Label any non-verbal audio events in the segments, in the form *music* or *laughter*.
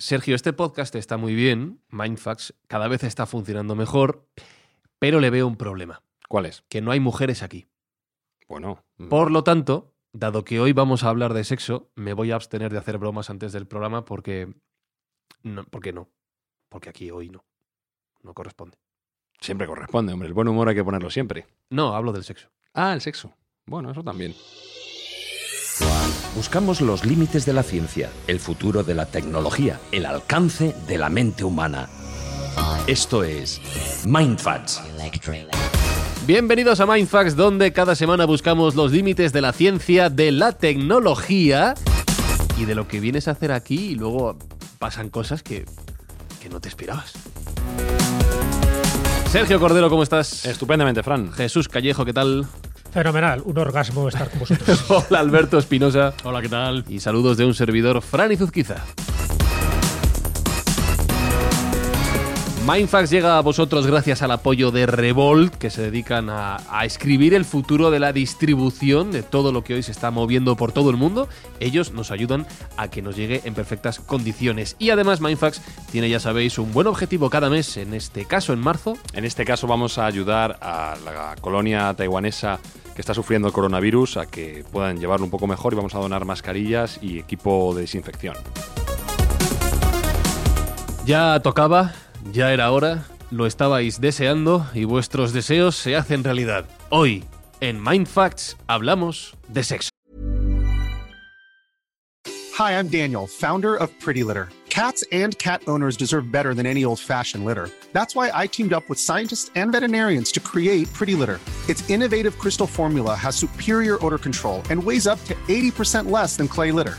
Sergio, este podcast está muy bien, Mindfax cada vez está funcionando mejor, pero le veo un problema. ¿Cuál es? Que no hay mujeres aquí. Bueno. mm, Por lo tanto, dado que hoy vamos a hablar de sexo, me voy a abstener de hacer bromas antes del programa porque... No, porque no. Porque aquí hoy no. No corresponde. Siempre corresponde, hombre. El buen humor hay que ponerlo siempre. No, hablo del sexo. Ah, el sexo. Bueno, eso también. Buscamos los límites de la ciencia, el futuro de la tecnología, el alcance de la mente humana. Esto es Mindfacts. Bienvenidos a Mindfax, donde cada semana buscamos los límites de la ciencia, de la tecnología y de lo que vienes a hacer aquí y luego pasan cosas que, que no te esperabas. Sergio Cordero, ¿cómo estás? Estupendamente, Fran. Jesús Callejo, ¿qué tal? Fenomenal, un orgasmo estar con vosotros. *laughs* Hola Alberto Espinosa. Hola, ¿qué tal? Y saludos de un servidor, Fran Izuzquiza. Mindfax llega a vosotros gracias al apoyo de Revolt, que se dedican a, a, escribir el futuro de la distribución de todo lo que hoy se está moviendo por todo el mundo. Ellos nos ayudan a que nos llegue en perfectas condiciones. Y además Mindfax tiene, ya sabéis, un buen objetivo cada mes, en este caso en marzo. En este caso vamos a ayudar a la colonia taiwanesa que está sufriendo el coronavirus a que puedan llevarlo un poco mejor y vamos a donar mascarillas y equipo de desinfección. Ya tocaba, ya era hora, lo estabais deseando y vuestros deseos se hacen realidad. Hoy, en Mindfacts, hablamos de sexo. Hi, I'm Daniel, founder of Pretty Litter. Cats and cat owners deserve better than any old fashioned litter. That's why I teamed up with scientists and veterinarians to create Pretty Litter. Its innovative crystal formula has superior odor control and weighs up to 80% less than clay litter.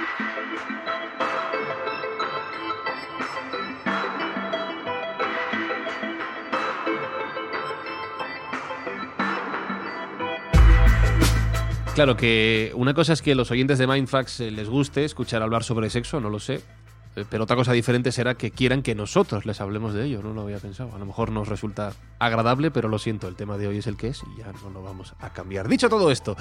Claro que una cosa es que los oyentes de Mindfax eh, les guste escuchar hablar sobre sexo, no lo sé. Eh, Pero otra cosa diferente será que quieran que nosotros les hablemos de ello, no lo había pensado. A lo mejor nos resulta agradable, pero lo siento, el tema de hoy es el que es y ya no lo vamos a cambiar. Dicho todo esto,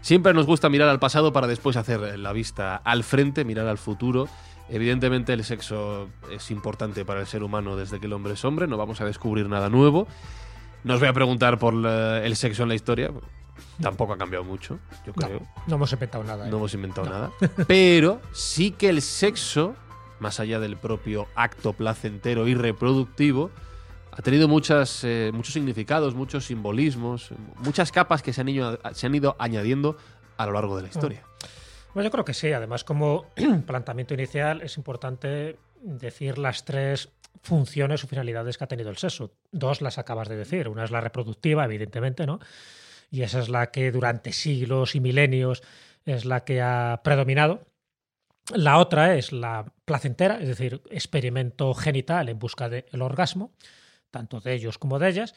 siempre nos gusta mirar al pasado para después hacer la vista al frente, mirar al futuro. Evidentemente el sexo es importante para el ser humano desde que el hombre es hombre, no vamos a descubrir nada nuevo. No os voy a preguntar por el sexo en la historia, tampoco ha cambiado mucho, yo creo. no hemos inventado nada. ¿eh? No hemos inventado nada. *laughs* Pero sí que el sexo, más allá del propio acto placentero y reproductivo, ha tenido muchas, eh, muchos significados, muchos simbolismos, muchas capas que se han, ido, se han ido añadiendo a lo largo de la historia. Bueno, yo creo que sí. Además, como *clears throat* planteamiento inicial, es importante decir las tres funciones o finalidades que ha tenido el sexo. Dos las acabas de decir. Una es la reproductiva, evidentemente, ¿no? Y esa es la que durante siglos y milenios es la que ha predominado. La otra es la placentera, es decir, experimento genital en busca del orgasmo, tanto de ellos como de ellas.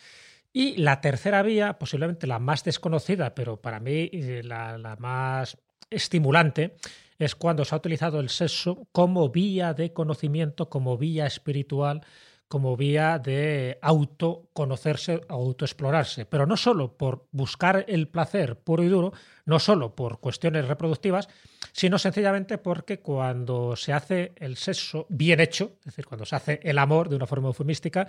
Y la tercera vía, posiblemente la más desconocida, pero para mí eh, la, la más estimulante, es cuando se ha utilizado el sexo como vía de conocimiento, como vía espiritual, como vía de autoconocerse, autoexplorarse, pero no solo por buscar el placer puro y duro, no solo por cuestiones reproductivas, sino sencillamente porque cuando se hace el sexo bien hecho, es decir, cuando se hace el amor de una forma eufemística,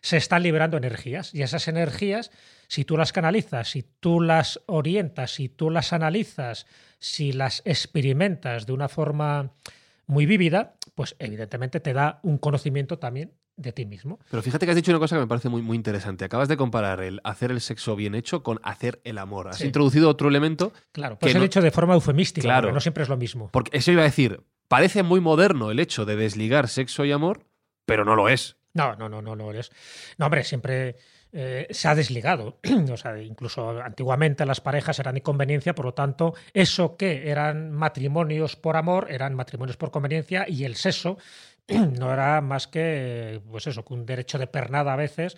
se están liberando energías. Y esas energías, si tú las canalizas, si tú las orientas, si tú las analizas, si las experimentas de una forma muy vívida, pues evidentemente te da un conocimiento también de ti mismo. Pero fíjate que has dicho una cosa que me parece muy, muy interesante. Acabas de comparar el hacer el sexo bien hecho con hacer el amor. Has Sí. introducido otro elemento. Claro, pues que he no- dicho de forma eufemística, Claro. porque no siempre es lo mismo. Porque eso iba a decir, parece muy moderno el hecho de desligar sexo y amor, pero no lo es. No, no, no, no lo eres. No, hombre, siempre eh, se ha desligado. *clears throat* o sea, incluso antiguamente las parejas eran de conveniencia, por lo tanto, eso que eran matrimonios por amor, eran matrimonios por conveniencia, y el sexo *clears throat* no era más que, pues eso, que un derecho de pernada a veces,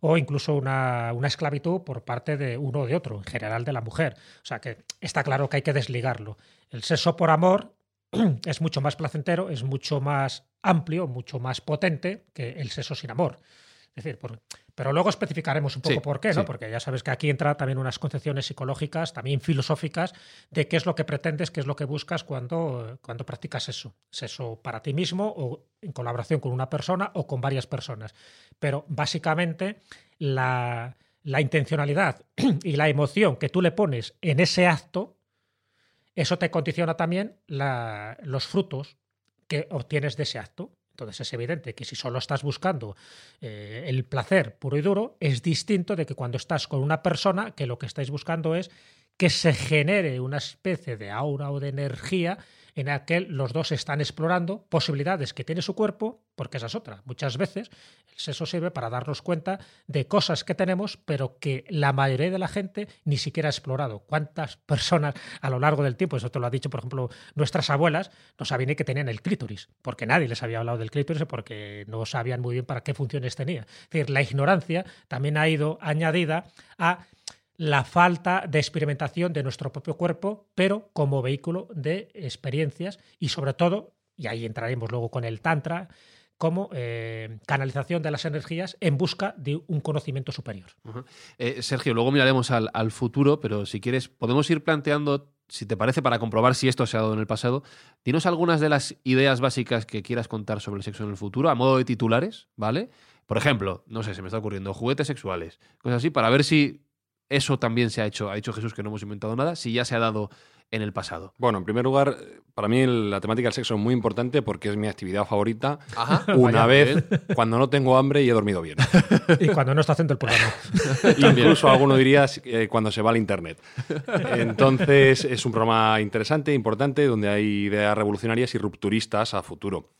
o incluso una, una esclavitud por parte de uno o de otro, en general de la mujer. O sea que está claro que hay que desligarlo. El sexo por amor *clears throat* es mucho más placentero, es mucho más amplio, mucho más potente que el sexo sin amor. Es decir, por- pero luego especificaremos un poco Sí, por qué, ¿no? sí. Porque ya sabes que aquí entra también unas concepciones psicológicas, también filosóficas, de qué es lo que pretendes, qué es lo que buscas cuando, cuando practicas eso. Sexo para ti mismo o en colaboración con una persona o con varias personas. Pero básicamente la, la intencionalidad *clears throat* y la emoción que tú le pones en ese acto, eso te condiciona también la- los frutos que obtienes de ese acto. Entonces es evidente que si solo estás buscando eh, el placer puro y duro, es distinto de que cuando estás con una persona que lo que estáis buscando es que se genere una especie de aura o de energía en la que los dos están explorando posibilidades que tiene su cuerpo, porque esa es otra. Muchas veces el sexo sirve para darnos cuenta de cosas que tenemos, pero que la mayoría de la gente ni siquiera ha explorado. ¿Cuántas personas a lo largo del tiempo, eso te lo ha dicho, por ejemplo, nuestras abuelas, no sabían que tenían el clítoris, porque nadie les había hablado del clítoris, porque no sabían muy bien para qué funciones tenía. Es decir, la ignorancia también ha ido añadida a la falta de experimentación de nuestro propio cuerpo, pero como vehículo de experiencias y sobre todo, y ahí entraremos luego con el Tantra, como eh, canalización de las energías en busca de un conocimiento superior. Eh, Sergio, luego miraremos al, al futuro, pero si quieres, podemos ir planteando, si te parece, para comprobar si esto se ha dado en el pasado, dinos algunas de las ideas básicas que quieras contar sobre el sexo en el futuro, a modo de titulares, ¿vale? Por ejemplo, no sé, se me está ocurriendo, juguetes sexuales, cosas así, para ver si eso también se ha hecho. Ha dicho Jesús que no hemos inventado nada, si ya se ha dado en el pasado. Bueno, en primer lugar, para mí la temática del sexo es muy importante porque es mi actividad favorita. Ajá. *laughs* Una vez bien. *laughs* cuando no tengo hambre y he dormido bien. Y cuando no está haciendo el programa. *laughs* Incluso alguno diría eh, cuando se va al internet. Entonces es un programa interesante, importante, donde hay ideas revolucionarias y rupturistas a futuro.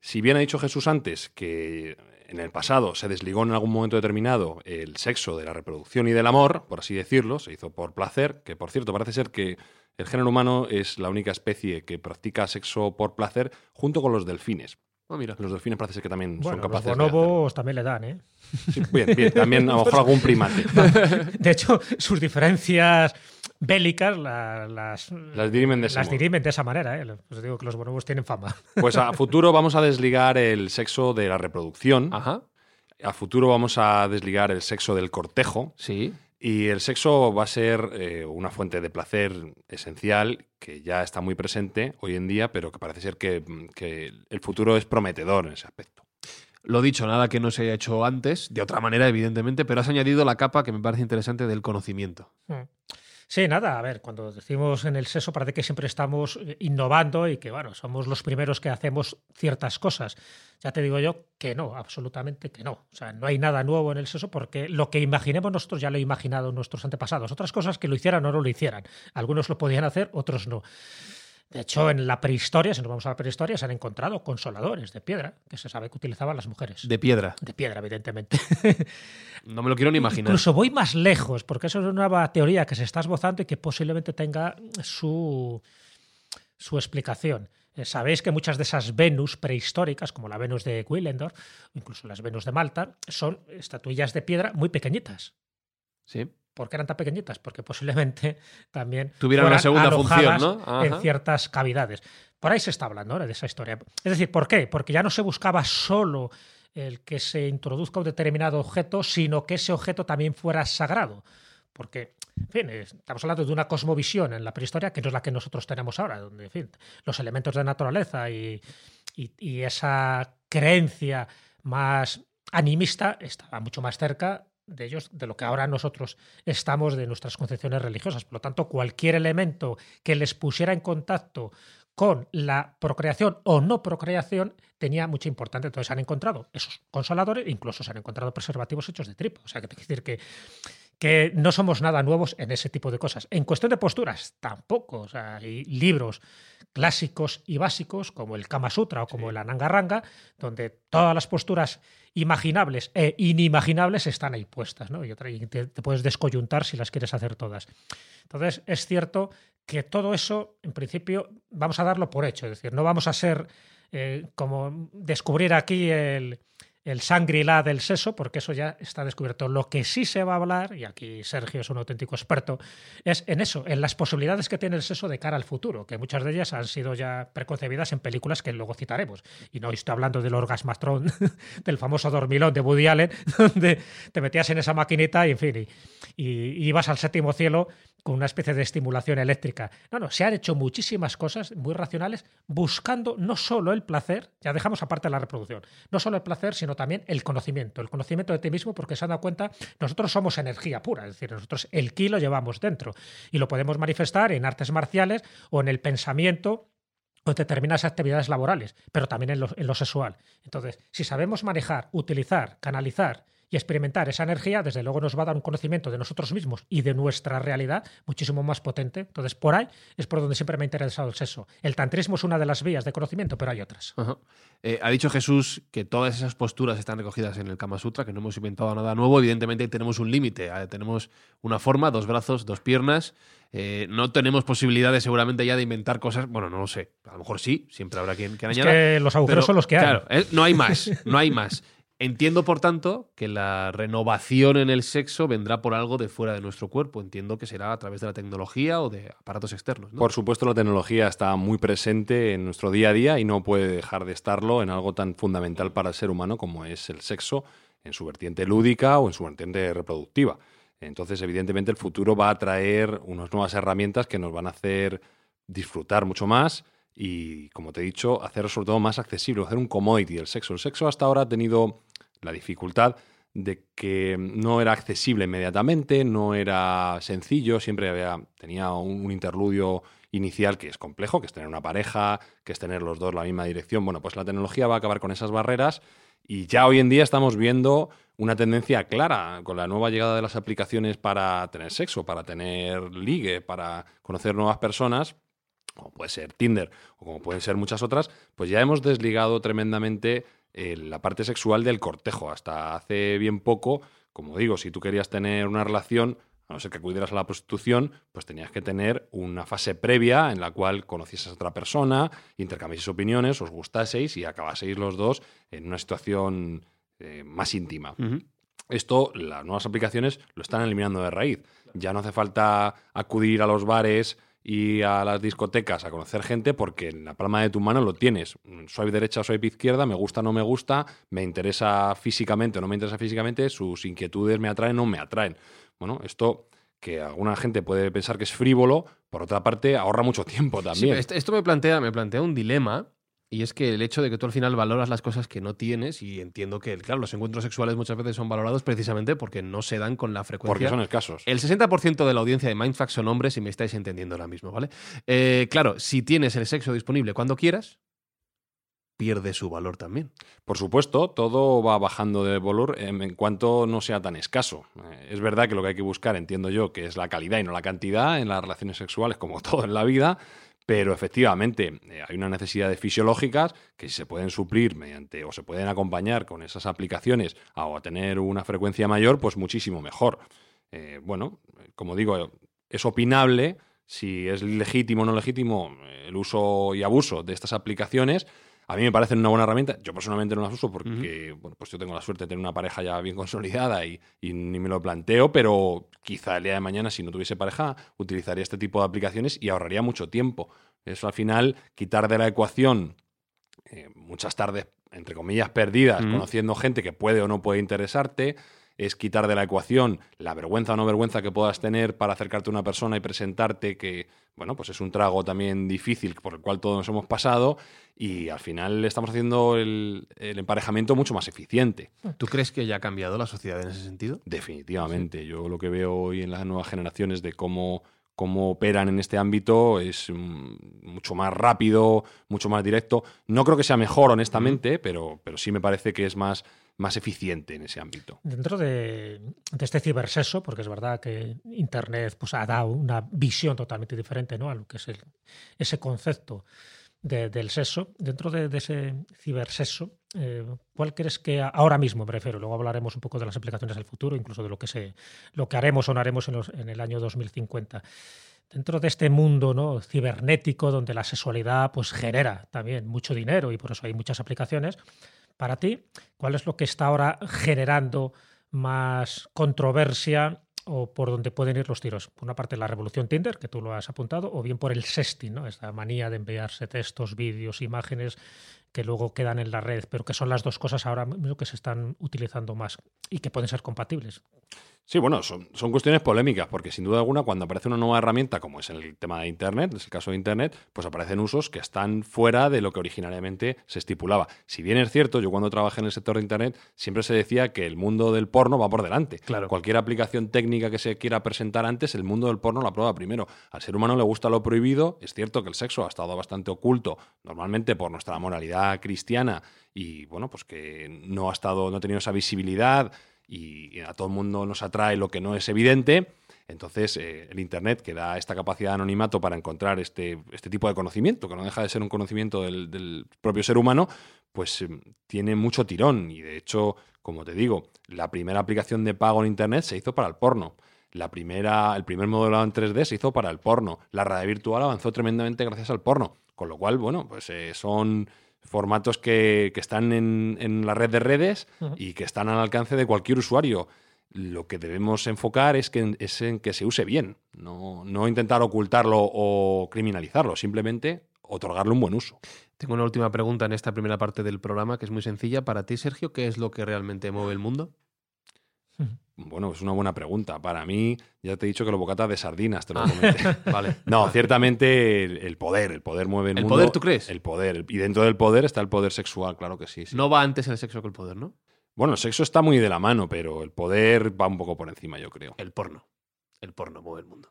Si bien ha dicho Jesús antes que en el pasado se desligó en algún momento determinado el sexo de la reproducción y del amor, por así decirlo, se hizo por placer, que por cierto parece ser que el género humano es la única especie que practica sexo por placer junto con los delfines. Oh, mira. Los delfines parece ser que también Bueno, son los capaces de hacerlo. bonobos también le dan, ¿eh? Sí, bien, bien, también a lo mejor algún primate. *laughs* De hecho, sus diferencias bélicas la- las, Las dirimen de las dirimen de esa manera. ¿eh? Os digo que los bonobos tienen fama. Pues a *laughs* futuro vamos a desligar el sexo de la reproducción. Ajá. A futuro vamos a desligar el sexo del cortejo. Sí. Y el sexo va a ser eh, una fuente de placer esencial que ya está muy presente hoy en día, pero que parece ser que, que el futuro es prometedor en ese aspecto. Lo dicho, nada que no se haya hecho antes, de otra manera, evidentemente, pero has añadido la capa que me parece interesante del conocimiento. Sí, nada, a ver, cuando decimos en el sexo parece que siempre estamos eh, innovando y que, bueno, somos los primeros que hacemos ciertas cosas. Ya te digo yo que no, absolutamente que no. O sea, no hay nada nuevo en el sexo porque lo que imaginemos nosotros ya lo han imaginado nuestros antepasados. Otras cosas que lo hicieran o no lo hicieran. Algunos lo podían hacer, otros no. De hecho, en la prehistoria, si nos vamos a la prehistoria, se han encontrado consoladores de piedra que se sabe que utilizaban las mujeres. De piedra. De piedra, evidentemente. *laughs* No me lo quiero ni imaginar. Incluso voy más lejos, porque eso es una nueva teoría que se está esbozando y que posiblemente tenga su, su explicación. Eh, Sabéis que muchas de esas Venus prehistóricas, como la Venus de Willendorf, incluso las Venus de Malta, son estatuillas de piedra muy pequeñitas. Sí. ¿Por qué eran tan pequeñitas? Porque posiblemente *laughs* también Tuvieran una segunda función, en ciertas cavidades. Por ahí se está hablando ahora de esa historia. Es decir, ¿por qué? Porque ya no se buscaba solo el que se introduzca un determinado objeto, sino que ese objeto también fuera sagrado. Porque, en fin, es- estamos hablando de una cosmovisión en la prehistoria que no es la que nosotros tenemos ahora, donde, en fin, los elementos de naturaleza y, y- y esa creencia más animista estaba mucho más cerca de ellos de lo que ahora nosotros estamos de nuestras concepciones religiosas. Por lo tanto, cualquier elemento que les pusiera en contacto con la procreación o no procreación tenía mucha importancia. Entonces han encontrado esos consoladores, incluso se han encontrado preservativos hechos de tripo. O sea, que decir que que no somos nada nuevos en ese tipo de cosas. En cuestión de posturas, tampoco. O sea, hay libros clásicos y básicos como el Kama Sutra o como el Ananga Ranga, donde todas las posturas imaginables e inimaginables están ahí puestas, ¿no? Y te, puedes descoyuntar si las quieres hacer todas. Entonces, es cierto que todo eso, en principio, vamos a darlo por hecho. Es decir, no vamos a ser eh, como descubrir aquí el, el la del seso, porque eso ya está descubierto. Lo que sí se va a hablar, y aquí Sergio es un auténtico experto, es en eso, en las posibilidades que tiene el seso de cara al futuro, que muchas de ellas han sido ya preconcebidas en películas que luego citaremos. Y no estoy hablando del orgasmastrón, *laughs* del famoso dormilón de Woody Allen, *laughs* donde te metías en esa maquinita y, en fin, y ibas al séptimo cielo con una especie de estimulación eléctrica. No, no, se han hecho muchísimas cosas muy racionales buscando no solo el placer, ya dejamos aparte la reproducción, no solo el placer, sino también el conocimiento, el conocimiento de ti mismo, porque se han dado cuenta, nosotros somos energía pura, es decir, nosotros el ki lo llevamos dentro y lo podemos manifestar en artes marciales o en el pensamiento o en determinadas actividades laborales, pero también en lo, en lo sexual. Entonces, si sabemos manejar, utilizar, canalizar, y experimentar esa energía, desde luego nos va a dar un conocimiento de nosotros mismos y de nuestra realidad muchísimo más potente. Entonces, por ahí es por donde siempre me ha interesado el sexo. El tantrismo es una de las vías de conocimiento, pero hay otras. Eh, ha dicho Jesús que todas esas posturas están recogidas en el Kama Sutra, que no hemos inventado nada nuevo. Evidentemente tenemos un límite. Eh, tenemos una forma, dos brazos, dos piernas. Eh, no tenemos posibilidades seguramente ya de inventar cosas. Bueno, no lo sé. A lo mejor sí, siempre habrá quien, quien añada. que los agujeros son los que hay. Claro, no hay más, no hay más. *laughs* Entiendo, por tanto, que la renovación en el sexo vendrá por algo de fuera de nuestro cuerpo. Entiendo que será a través de la tecnología o de aparatos externos. Por supuesto, la tecnología está muy presente en nuestro día a día y no puede dejar de estarlo en algo tan fundamental para el ser humano como es el sexo, en su vertiente lúdica o en su vertiente reproductiva. Entonces, evidentemente, el futuro va a traer unas nuevas herramientas que nos van a hacer disfrutar mucho más y, como te he dicho, hacerlo sobre todo más accesible, hacer un commodity del sexo. El sexo hasta ahora ha tenido la dificultad de que no era accesible inmediatamente, no era sencillo, siempre había, tenía un, interludio inicial que es complejo, que es tener una pareja, que es tener los dos la misma dirección. Bueno, pues la tecnología va a acabar con esas barreras y ya hoy en día estamos viendo una tendencia clara con la nueva llegada de las aplicaciones para tener sexo, para tener ligue, para conocer nuevas personas, como puede ser Tinder o como pueden ser muchas otras, pues ya hemos desligado tremendamente la parte sexual del cortejo. Hasta hace bien poco, como digo, si tú querías tener una relación, a no ser que acudieras a la prostitución, pues tenías que tener una fase previa en la cual conocieses a otra persona, intercambiaseis opiniones, os gustaseis y acabaseis los dos en una situación eh, más íntima. Esto, las nuevas aplicaciones lo están eliminando de raíz. Ya no hace falta acudir a los bares y a las discotecas a conocer gente porque en la palma de tu mano lo tienes. Soy derecha soy izquierda, me gusta o no me gusta, me interesa físicamente o no me interesa físicamente, sus inquietudes me atraen o no me atraen. Bueno, esto que alguna gente puede pensar que es frívolo, por otra parte ahorra mucho tiempo también. esto me plantea, me plantea un dilema y es que el hecho de que tú al final valoras las cosas que no tienes, y entiendo que, claro, los encuentros sexuales muchas veces son valorados precisamente porque no se dan con la frecuencia. Porque son escasos. El 60% de la audiencia de Mindfax son hombres, y me estáis entendiendo ahora mismo, ¿vale? Eh, claro, si tienes el sexo disponible cuando quieras, pierde su valor también. Por supuesto, todo va bajando de valor en cuanto no sea tan escaso. Eh, es verdad que lo que hay que buscar, entiendo yo, que es la calidad y no la cantidad en las relaciones sexuales, como *laughs* todo en la vida, pero efectivamente eh, hay unas necesidades fisiológicas que se pueden suplir mediante o se pueden acompañar con esas aplicaciones o a tener una frecuencia mayor, pues muchísimo mejor. Eh, bueno, como digo, es opinable si es legítimo o no legítimo el uso y abuso de estas aplicaciones, a mí me parecen una buena herramienta. Yo personalmente no las uso porque bueno, pues yo tengo la suerte de tener una pareja ya bien *laughs* consolidada y, ni me lo planteo, pero quizá el día de mañana, si no tuviese pareja, utilizaría este tipo de aplicaciones y ahorraría mucho tiempo. Eso al final, quitar de la ecuación eh, muchas tardes, entre comillas, perdidas, conociendo gente que puede o no puede interesarte, es quitar de la ecuación la vergüenza o no vergüenza que puedas tener para acercarte a una persona y presentarte que, bueno, pues es un trago también difícil por el cual todos nos hemos pasado y al final estamos haciendo el, emparejamiento mucho más eficiente. ¿Tú crees que ya ha cambiado la sociedad en ese sentido? Definitivamente. Yo lo que veo hoy en las nuevas generaciones de cómo cómo operan en este ámbito es mm, mucho más rápido, mucho más directo. No creo que sea mejor, honestamente, pero, pero sí me parece que es más, más eficiente en ese ámbito. Dentro de, de este ciberseso, porque es verdad que Internet pues, ha dado una visión totalmente diferente ¿no? a lo que es el, ese concepto de- del sexo, dentro de, de ese ciberseso, eh, ¿cuál crees que ahora mismo, me refiero, luego hablaremos un poco de las aplicaciones del futuro, incluso de lo que, se, lo que haremos o no haremos en, los- en el año 2050? Dentro de este mundo ¿no? cibernético donde la sexualidad pues, genera también mucho dinero y por eso hay muchas aplicaciones, para ti, ¿cuál es lo que está ahora generando más controversia o por donde pueden ir los tiros? Por una parte, la revolución Tinder, que tú lo has apuntado, o bien por el sexting, ¿no? esta manía de enviarse textos, vídeos, imágenes que luego quedan en la red, pero que son las dos cosas ahora mismo que se están utilizando más y que pueden ser compatibles. Sí, bueno, son, son cuestiones polémicas, porque sin duda alguna, cuando aparece una nueva herramienta, como es el tema de Internet, es el caso de Internet, pues aparecen usos que están fuera de lo que originariamente se estipulaba. Si bien es cierto, yo cuando trabajé en el sector de Internet, siempre se decía que el mundo del porno va por delante. Claro. Cualquier aplicación técnica que se quiera presentar antes, el mundo del porno la prueba primero. Al ser humano le gusta lo prohibido, es cierto que el sexo ha estado bastante oculto, normalmente por nuestra moralidad cristiana, y bueno, pues que no ha estado, no ha tenido esa visibilidad y a todo el mundo nos atrae lo que no es evidente. Entonces, eh, el Internet, que da esta capacidad de anonimato para encontrar este, este tipo de conocimiento, que no deja de ser un conocimiento del, propio ser humano, pues eh, tiene mucho tirón. Y de hecho, como te digo, la primera aplicación de pago en Internet se hizo para el porno. La primera, el primer modelado en 3D se hizo para el porno. La realidad virtual avanzó tremendamente gracias al porno. Con lo cual, bueno, pues eh, son formatos que, que están en, en la red de redes y que están al alcance de cualquier usuario. Lo que debemos enfocar es, que, es en que se use bien, no, no intentar ocultarlo o criminalizarlo, simplemente otorgarle un buen uso. Tengo una última pregunta en esta primera parte del programa que es muy sencilla. Para ti, Sergio, ¿qué es lo que realmente mueve el mundo? Bueno, es una buena pregunta. Para mí, ya te he dicho que los bocatas de sardinas te lo comenté. *laughs* Vale. No, ciertamente el, el poder, el poder mueve el, ¿El mundo. poder, tú crees? El poder. Y dentro del poder está el poder sexual, claro que sí. sí. No va antes el sexo que el poder, ¿no? Bueno, el sexo está muy de la mano, pero el poder va un poco por encima, yo creo. El porno. El porno mueve el mundo.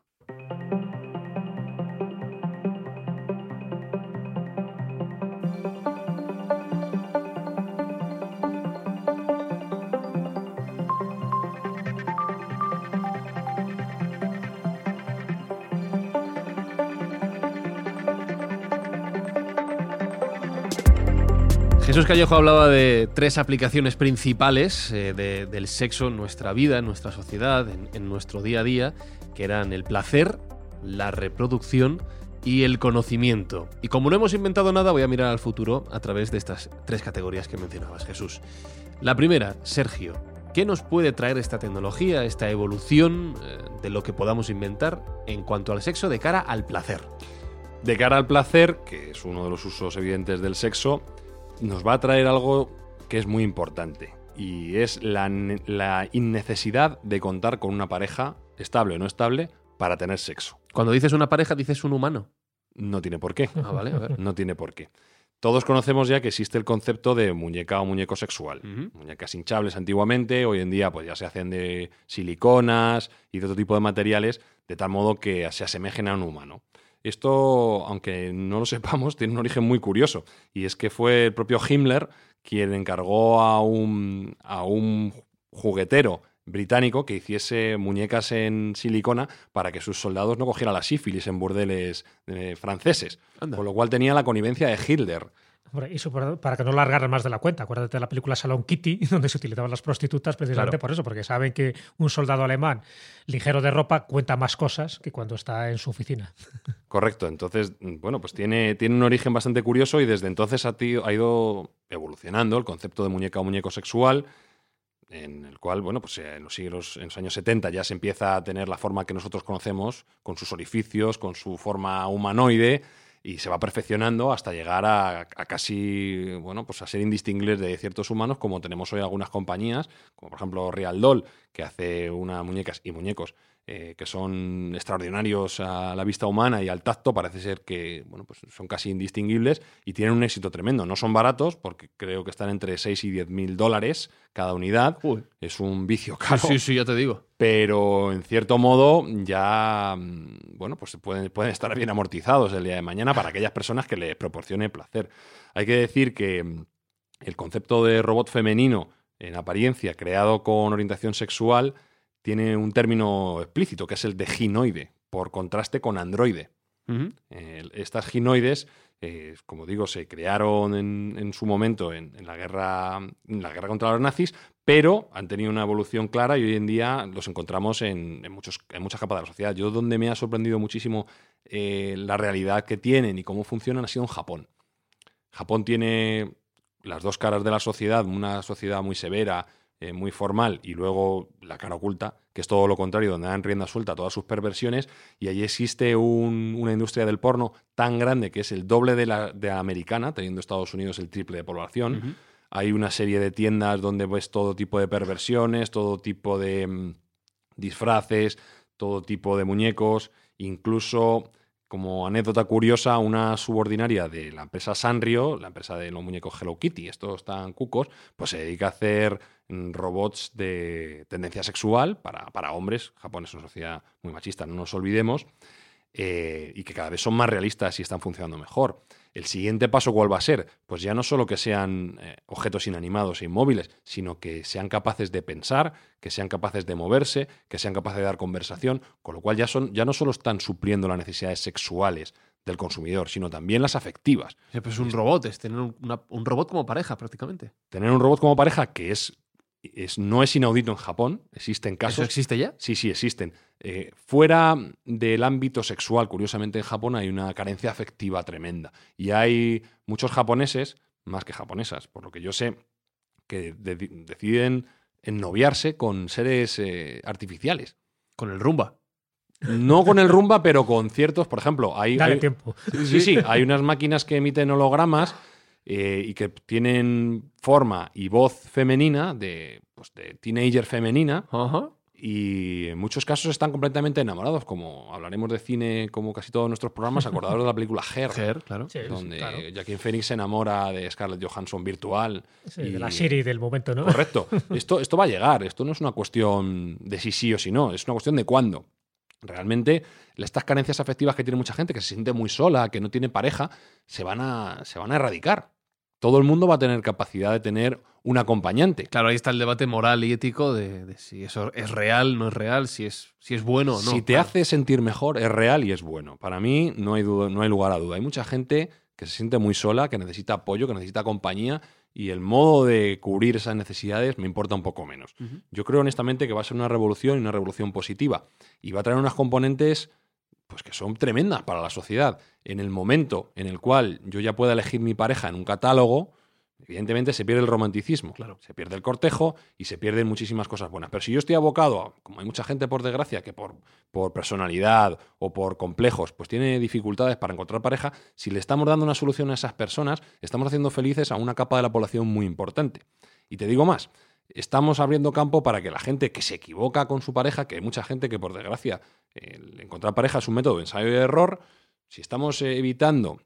Jesús Callejo hablaba de tres aplicaciones principales eh, de- del sexo en nuestra vida, en nuestra sociedad, en, en nuestro día a día, que eran el placer, la reproducción y el conocimiento. Y como no hemos inventado nada, voy a mirar al futuro a través de estas tres categorías que mencionabas, Jesús. La primera, Sergio, ¿qué nos puede traer esta tecnología, esta evolución eh, de lo que podamos inventar en cuanto al sexo de cara al placer? De cara al placer, que es uno de los usos evidentes del sexo, nos va a traer algo que es muy importante. Y es la, la innecesidad de contar con una pareja, estable o no estable, para tener sexo. Cuando dices una pareja, dices un humano. No tiene por qué. Ah, vale, a ver. No tiene por qué. Todos conocemos ya que existe el concepto de muñeca o muñeco sexual. Ujú. Muñecas hinchables antiguamente, hoy en día pues ya se hacen de siliconas y de otro tipo de materiales, de tal modo que se asemejen a un humano. Esto, aunque no lo *laughs* sepamos, tiene un origen muy curioso. Y es que fue el propio Himmler quien encargó a un, a un juguetero británico que hiciese muñecas en silicona para que sus soldados no cogieran la sífilis en burdeles eh, franceses. Anda. Con lo cual tenía la connivencia de Hitler. Hombre, y eso para, para que no largaran más de la cuenta. Acuérdate de la película Salón Kitty, *laughs* donde se utilizaban las prostitutas precisamente Claro. por eso, porque saben que un soldado alemán ligero de ropa cuenta más cosas que cuando está en su oficina. *laughs* Correcto, entonces, bueno, pues tiene, tiene un origen bastante curioso y desde entonces ha, ti- ha ido evolucionando el concepto de muñeca o muñeco sexual, en el cual, bueno, pues eh, en los siglos, en los años 70 ya se empieza a tener la forma que nosotros conocemos, con sus orificios, con su forma humanoide, y se va perfeccionando hasta llegar a, casi, bueno, pues a ser indistinguibles de ciertos humanos, como tenemos hoy algunas compañías, como por ejemplo Real Doll, que hace unas muñecas y muñecos eh, que son extraordinarios a la vista humana y al tacto, parece ser que bueno, pues son casi indistinguibles y tienen un éxito tremendo. No son baratos, porque creo que están entre 6 y 10 mil dólares cada unidad. Es un vicio caro. Sí, sí, ya te digo. Pero en cierto modo ya mm, bueno, pues pueden, pueden estar bien amortizados el día de mañana para aquellas personas que les proporcione placer. Hay que decir que mm, el concepto de robot femenino en apariencia creado con orientación sexual tiene un término explícito, que es el de ginoide, por contraste con androide. estas ginoides, eh, como digo, se crearon en, su momento en, la guerra, en la guerra contra los nazis, pero han tenido una evolución clara y hoy en día los encontramos en, muchos, muchas capas de la sociedad. Yo donde me ha sorprendido muchísimo eh, la realidad que tienen y cómo funcionan ha sido en Japón. Japón tiene las dos caras de la sociedad, una sociedad muy severa, eh, muy formal y luego la cara oculta, que es todo lo contrario, donde dan rienda suelta a todas sus perversiones, y allí existe una industria del porno tan grande que es el doble de la, de americana, teniendo Estados Unidos el triple de población. Hay una serie de tiendas donde ves todo tipo de perversiones, todo tipo de mm, disfraces, todo tipo de muñecos, incluso como anécdota curiosa, una subordinaria de la empresa Sanrio, la empresa de los muñecos Hello Kitty, estos están cucos, pues se dedica a hacer robots de tendencia sexual para, para hombres. Japón es una sociedad muy machista, no nos olvidemos. Eh, y que cada vez son más realistas y están funcionando mejor. El siguiente paso, ¿cuál va a ser? Pues ya no solo que sean eh, objetos inanimados e inmóviles, sino que sean capaces de pensar, que sean capaces de moverse, que sean capaces de dar conversación, con lo cual ya, son, ya no solo están supliendo las necesidades sexuales del consumidor, sino también las afectivas. Sí, pues un robot, es tener un robot como pareja prácticamente. Tener un robot como pareja que es no es inaudito en Japón, existen casos. ¿Eso existe ya? Sí, sí, existen. Eh, fuera del ámbito sexual, curiosamente en Japón hay una carencia afectiva tremenda. Y hay muchos japoneses, más que japonesas, por lo que yo sé, que deciden ennoviarse con seres eh, artificiales. Con el rumba. No con el rumba, pero con ciertos, por ejemplo, hay, Dale tiempo. Sí, sí, hay unas máquinas que emiten hologramas eh, y que tienen forma y voz femenina, de, pues, de teenager femenina, y en muchos casos están completamente enamorados, como hablaremos de cine como casi todos nuestros programas, *laughs* acordados de la película Her, claro. donde Jackie Phoenix se enamora de Scarlett Johansson virtual. y... De la serie del momento, ¿no? Correcto. *laughs* Esto, esto va a llegar, esto no es una cuestión de si sí o si no, es una cuestión de cuándo. Realmente, estas carencias afectivas que tiene mucha gente, que se siente muy sola, que no tiene pareja, se van a, se van a erradicar todo el mundo va a tener capacidad de tener un acompañante. Claro, ahí está el debate moral y ético de, si eso es real, no es real, si es, si es bueno o no. Si te hace sentir mejor, es real y es bueno. Para mí no hay, no hay lugar a duda. Hay mucha gente que se siente muy sola, que necesita apoyo, que necesita compañía y el modo de cubrir esas necesidades me importa un poco menos. Yo creo honestamente que va a ser una revolución y una revolución positiva y va a traer unas componentes pues que son tremendas para la sociedad. En el momento en el cual yo ya pueda elegir mi pareja en un catálogo, evidentemente se pierde el romanticismo, claro. se pierde el cortejo y se pierden muchísimas cosas buenas. Pero si yo estoy abocado, como hay mucha gente por desgracia que por, por personalidad o por complejos, pues tiene dificultades para encontrar pareja, si le estamos dando una solución a esas personas, estamos haciendo felices a una capa de la población muy importante. Y te digo más, estamos abriendo campo para que la gente que se equivoca con su pareja, que hay mucha gente que por desgracia encontrar pareja es un método de ensayo y error, si estamos evitando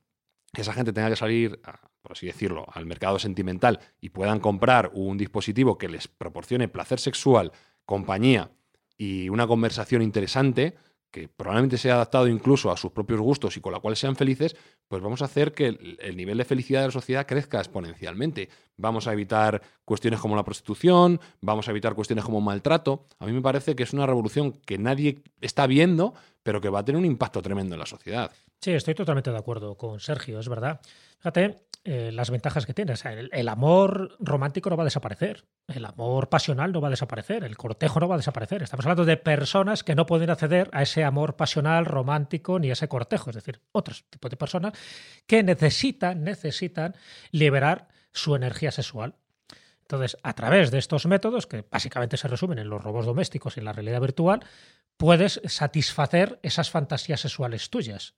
que esa gente tenga que salir, por así decirlo, al mercado sentimental y puedan comprar un dispositivo que les proporcione placer sexual, compañía y una conversación interesante, que probablemente sea adaptado incluso a sus propios gustos y con la cual sean felices, pues vamos a hacer que el, nivel de felicidad de la sociedad crezca exponencialmente. Vamos a evitar cuestiones como la prostitución, vamos a evitar cuestiones como maltrato. A mí me parece que es una revolución que nadie está viendo, pero que va a tener un impacto tremendo en la sociedad. Sí, estoy totalmente de acuerdo con Sergio, es verdad. Fíjate eh, las ventajas que tiene. el, amor romántico no va a desaparecer, el amor pasional no va a desaparecer, el cortejo no va a desaparecer. Estamos hablando de personas que no pueden acceder a ese amor pasional, romántico, ni a ese cortejo, es decir, otros tipos de personas que necesitan, necesitan liberar su energía sexual. Entonces, a través de estos métodos, que básicamente se resumen en los robots domésticos y en la realidad virtual, puedes satisfacer esas fantasías sexuales tuyas.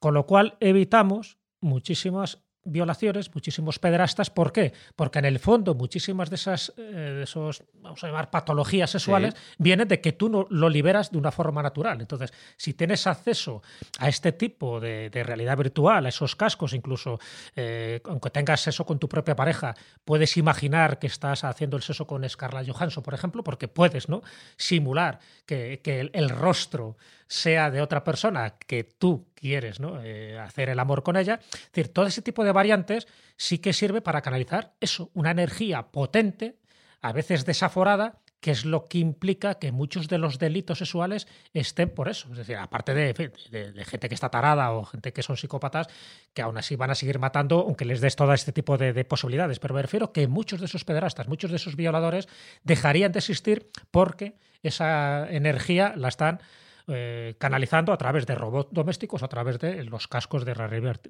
Con lo cual evitamos muchísimas violaciones, muchísimos pederastas. ¿Por qué? Porque en el fondo muchísimas de esas, eh, de esos, vamos a llamar, patologías sexuales vienen de que tú no lo liberas de una forma natural. Entonces, si tienes acceso a este tipo de, realidad virtual, a esos cascos, incluso eh, aunque tengas sexo con tu propia pareja, puedes imaginar que estás haciendo el sexo con Scarlett Johansson, por ejemplo, porque puedes ¿no? simular que, el, rostro sea de otra persona que tú quieres ¿no? Eh, hacer el amor con ella. Es decir, todo ese tipo de variantes sí que sirve para canalizar eso, una energía potente, a veces desaforada, que es lo que implica que muchos de los delitos sexuales estén por eso. Es decir, aparte de, gente que está tarada o gente que son psicópatas, que aún así van a seguir matando, aunque les des todo este tipo de, de posibilidades. Pero me refiero que muchos de esos pederastas, muchos de esos violadores dejarían de existir porque esa energía la están eh, canalizando a través de robots domésticos, a través de los cascos de realidad,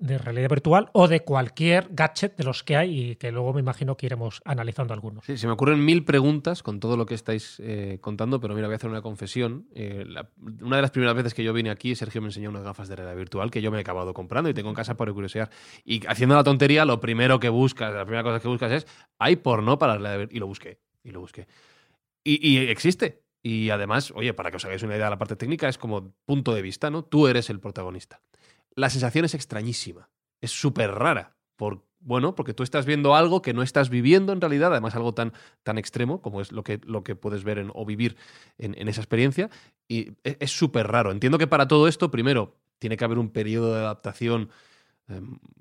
virtual o de cualquier gadget de los que hay y que luego me imagino que iremos analizando algunos. Sí, se me ocurren mil preguntas con todo lo que estáis eh, contando, pero mira, voy a hacer una confesión. Eh, una de las primeras veces que yo vine aquí, Sergio me enseñó unas gafas de realidad virtual que yo me he acabado comprando y tengo en casa por curiosidad. Y haciendo la tontería, lo primero que buscas, la primera cosa que buscas es, hay porno para la Y lo busqué, y lo busqué. y existe. Y además, oye, para que os hagáis una idea de la parte técnica, es como punto de vista, ¿no? Tú eres el protagonista. La sensación es extrañísima, es súper rara. Por, bueno, porque tú estás viendo algo que no estás viviendo en realidad, además algo tan, tan extremo como es lo que, lo que puedes ver o vivir en, esa experiencia. Y e, es súper raro. Entiendo que para todo esto, primero, tiene que haber un periodo de adaptación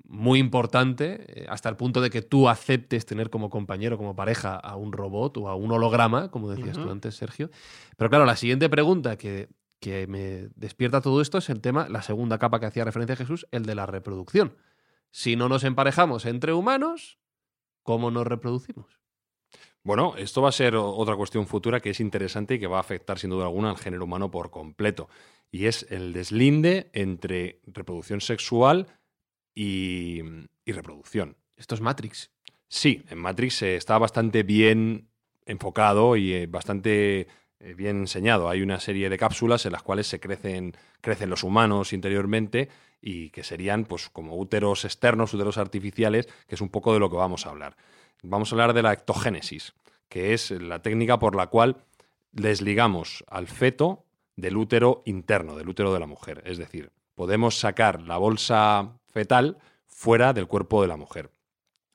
muy importante, eh, hasta el punto de que tú aceptes tener como compañero, como pareja, a un robot o a un holograma, como decías tú antes, Sergio. Pero claro, la siguiente pregunta que, que me despierta todo esto es el tema, la segunda capa que hacía referencia a Jesús, el de la reproducción. Si no nos emparejamos entre humanos, ¿cómo nos reproducimos? Bueno, esto va a ser otra cuestión futura que es interesante y que va a afectar sin duda alguna al género humano por completo. Y es el deslinde entre reproducción sexual y, reproducción. Esto es Matrix. Sí, en Matrix está bastante bien enfocado y eh, bastante eh, bien enseñado. Hay una serie de cápsulas en las cuales se crecen, crecen los humanos interiormente y que serían pues como úteros externos, úteros artificiales, que es un poco de lo que vamos a hablar. Vamos a hablar de la ectogénesis, que es la técnica por la cual desligamos al feto del útero interno, del útero de la mujer. Es decir, podemos sacar la bolsa fetal fuera del cuerpo de la mujer.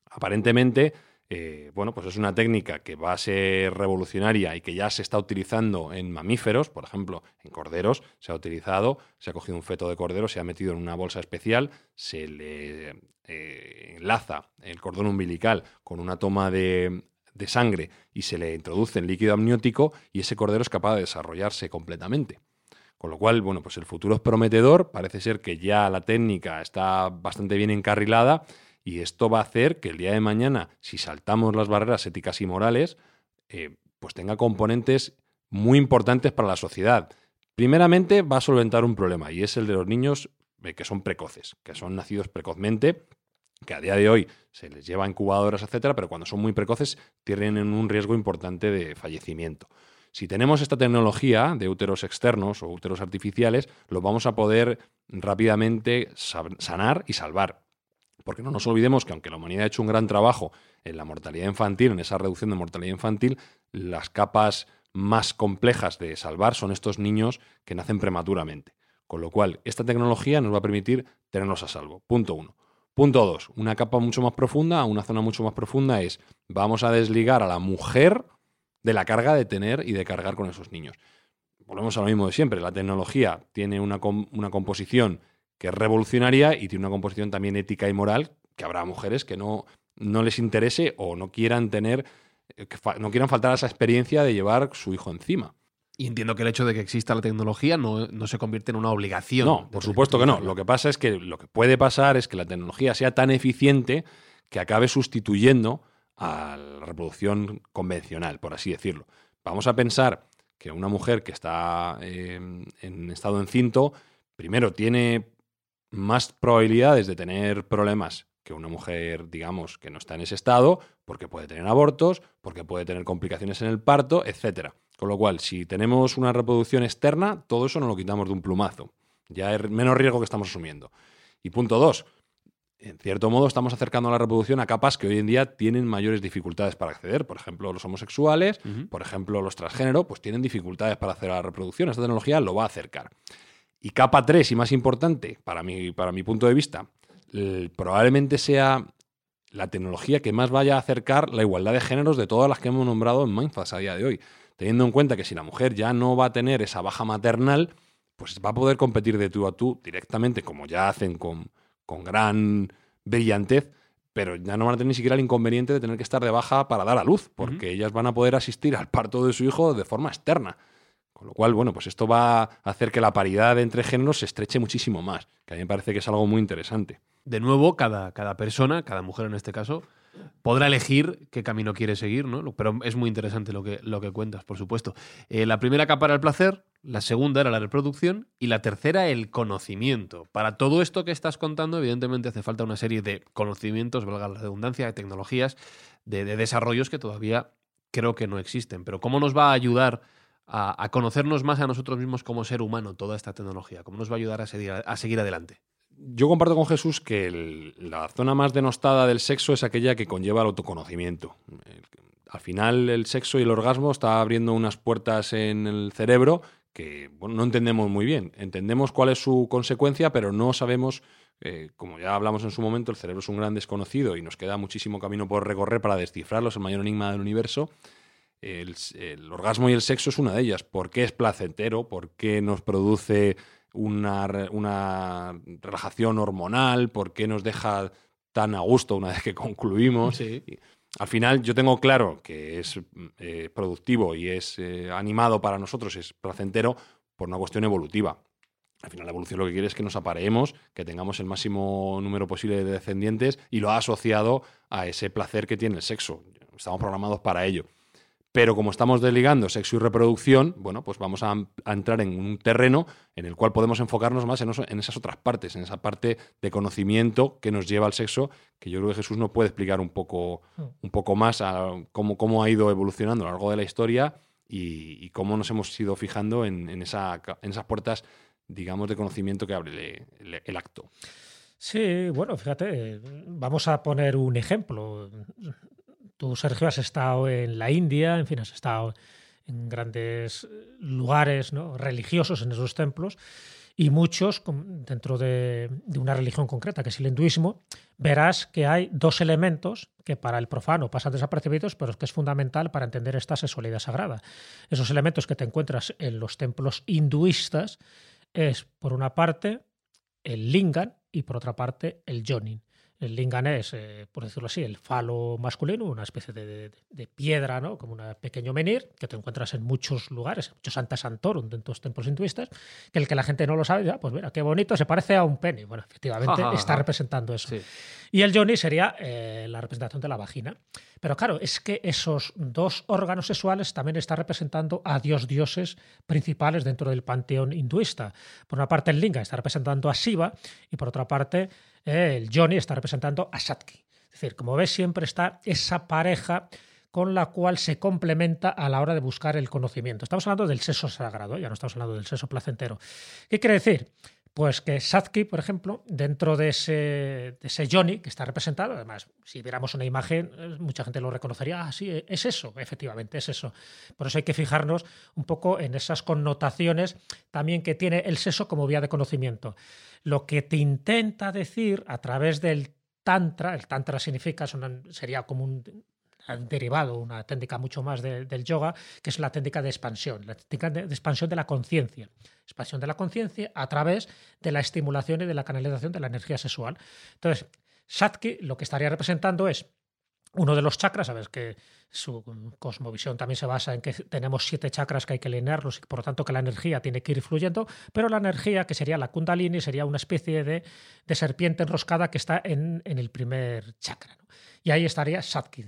Aparentemente, eh, bueno, pues es una técnica que va a ser revolucionaria y que ya se está utilizando en mamíferos, por ejemplo, en corderos se ha utilizado, se ha cogido un feto de cordero, se ha metido en una bolsa especial, se le eh, enlaza el cordón umbilical con una toma de, de sangre y se le introduce en líquido amniótico y ese cordero es capaz de desarrollarse completamente. Con lo cual, bueno, pues el futuro es prometedor, parece ser que ya la técnica está bastante bien encarrilada y esto va a hacer que el día de mañana, si saltamos las barreras éticas y morales, eh, pues tenga componentes muy importantes para la sociedad. Primeramente va a solventar un problema y es el de los niños eh, que son precoces, que son nacidos precozmente, que a día de hoy se les lleva incubadoras, etcétera, pero cuando son muy precoces tienen un riesgo importante de fallecimiento. Si tenemos esta tecnología de úteros externos o úteros artificiales, lo vamos a poder rápidamente sanar y salvar. Porque no nos olvidemos que aunque la humanidad ha hecho un gran trabajo en la mortalidad infantil, en esa reducción de mortalidad infantil, las capas más complejas de salvar son estos niños que nacen prematuramente. Con lo cual, esta tecnología nos va a permitir tenerlos a salvo. Punto uno. Punto dos, una capa mucho más profunda, una zona mucho más profunda es, vamos a desligar a la mujer de la carga de tener y de cargar con esos niños. Volvemos a lo mismo de siempre. La tecnología tiene una, una composición que es revolucionaria y tiene una composición también ética y moral que habrá mujeres que no, no les interese o no quieran tener, eh, no quieran faltar a esa experiencia de llevar su hijo encima. Y entiendo que el hecho de que exista la tecnología no, no, se convierte en una obligación. No, por supuesto que no. Lo que pasa es que lo que puede pasar es que la tecnología sea tan eficiente que acabe sustituyendo a la reproducción convencional, por así decirlo. Vamos a pensar que una mujer que está em, en estado encinto, primero tiene más probabilidades de tener problemas que una mujer, digamos, que no está en ese estado, porque puede tener abortos, porque puede tener complicaciones en el parto, etc. Con lo cual, si tenemos una reproducción externa, todo eso nos lo quitamos de un plumazo. Ya es menos riesgo que estamos asumiendo. Y punto dos, en cierto modo estamos acercando a la reproducción a capas que hoy en día tienen mayores dificultades para acceder. Por ejemplo, los homosexuales, por ejemplo, los transgénero, pues tienen dificultades para hacer la reproducción. Esta tecnología lo va a acercar. Y capa 3, y más importante, para mi, para mi punto de vista, probablemente sea la tecnología que más vaya a acercar la igualdad de géneros de todas las que hemos nombrado en Mindfast a día de hoy. Teniendo en cuenta que si la mujer ya no va a tener esa baja maternal, pues va a poder competir de tú a tú directamente, como ya hacen con, con gran brillantez, pero ya no van a tener ni siquiera el inconveniente de tener que estar de baja para dar a luz, porque ellas van a poder asistir al parto de su hijo de forma externa. Con lo cual, bueno, pues esto va a hacer que la paridad entre géneros se estreche muchísimo más, que a mí me parece que es algo muy interesante. De nuevo, cada, cada persona, cada mujer en este caso, podrá elegir qué camino quiere seguir, ¿no? Pero es muy interesante lo que, lo que cuentas, por supuesto. Eh, la primera capa era el placer, la segunda era la reproducción y la tercera el conocimiento. Para todo esto que estás contando, evidentemente hace falta una serie de conocimientos, valga la redundancia, de tecnologías, de, de desarrollos que todavía creo que no existen. Pero ¿cómo nos va a ayudar a, conocernos más a nosotros mismos como ser humano toda esta tecnología? ¿Cómo nos va a ayudar a seguir, a seguir adelante? Yo comparto con Jesús que la zona más denostada del sexo es aquella que conlleva el autoconocimiento. Al final el sexo y el orgasmo está abriendo unas puertas en el cerebro que no entendemos muy bien. Entendemos cuál es su consecuencia, pero no sabemos, eh, como ya hablamos en su momento, el cerebro es un gran desconocido y nos queda muchísimo camino por recorrer para descifrarlo, es el mayor enigma del universo. El, orgasmo y el sexo es una de ellas. ¿Por qué es placentero? ¿Por qué nos produce una, relajación hormonal? ¿Por qué nos deja tan a gusto una *laughs* vez que concluimos? Al final yo tengo claro que es eh, productivo y es eh, animado para nosotros, es placentero por una cuestión evolutiva. Al final la evolución lo que quiere es que nos apareemos, que tengamos el máximo número posible de descendientes y lo ha asociado a ese placer que tiene el sexo. Estamos programados para ello. Pero como estamos desligando sexo y reproducción, bueno, pues vamos a, entrar en un terreno en el cual podemos enfocarnos más en, esas otras partes, en esa parte de conocimiento que nos lleva al sexo, que yo creo que Jesús nos puede explicar un poco, mm. un poco más a cómo, cómo ha ido evolucionando a lo largo de la historia y, cómo nos hemos ido fijando en, esa, en, esas puertas, digamos, de conocimiento que abre el acto. Sí, bueno, fíjate, vamos a poner un ejemplo. Tú, Sergio, has estado en la India, en fin, has estado en grandes lugares religiosos en esos templos y muchos, dentro de, una religión concreta, que es el hinduismo, verás que hay dos elementos que para el profano pasan desapercibidos, pero que es fundamental para entender esta sexualidad sagrada. Esos elementos que te encuentras en los templos hinduistas es, por una parte, el lingam y por otra parte, el yonin. El lingam es, eh, por decirlo así, el falo masculino, una especie de, piedra, ¿no? como un pequeño menir, que te encuentras en muchos lugares, muchos Santa Santorum, dentro de los templos hinduistas, que el que la gente no lo sabe, ya, pues mira, qué bonito, se parece a un pene. Bueno, efectivamente *laughs* está representando eso. Y el yoni sería eh, la representación de la vagina. Pero claro, es que esos dos órganos sexuales también están representando a dios dioses principales dentro del panteón hinduista. Por una parte, el linga está representando a Shiva y por otra parte, el Johnny está representando a Satki. Es decir, como ves, siempre está esa pareja con la cual se complementa a la hora de buscar el conocimiento. Estamos hablando del sexo sagrado, ya no estamos hablando del sexo placentero. ¿Qué quiere decir? Pues que Satki, por ejemplo, dentro de ese, de ese Johnny que está representado, además, si viéramos una imagen, eh, mucha gente lo reconocería, ah, sí, es eso, efectivamente, es eso. Por eso hay que fijarnos un poco en esas connotaciones también que tiene el sexo como vía de conocimiento. Lo que te intenta decir a través del Tantra, el Tantra significa, sería como un derivado, una técnica mucho más del yoga, que es la técnica de expansión, la técnica de, expansión de la conciencia. Expansión de la conciencia a través de la estimulación y de la canalización de la energía sexual. Entonces, Satki lo que estaría representando es uno de los chakras, sabes que su cosmovisión también se basa en que tenemos siete chakras que hay que alinearlos y por lo tanto que la energía tiene que ir fluyendo, pero la energía, que sería la kundalini, sería una especie de, serpiente enroscada que está en, en el primer chakra. Y ahí estaría Satki.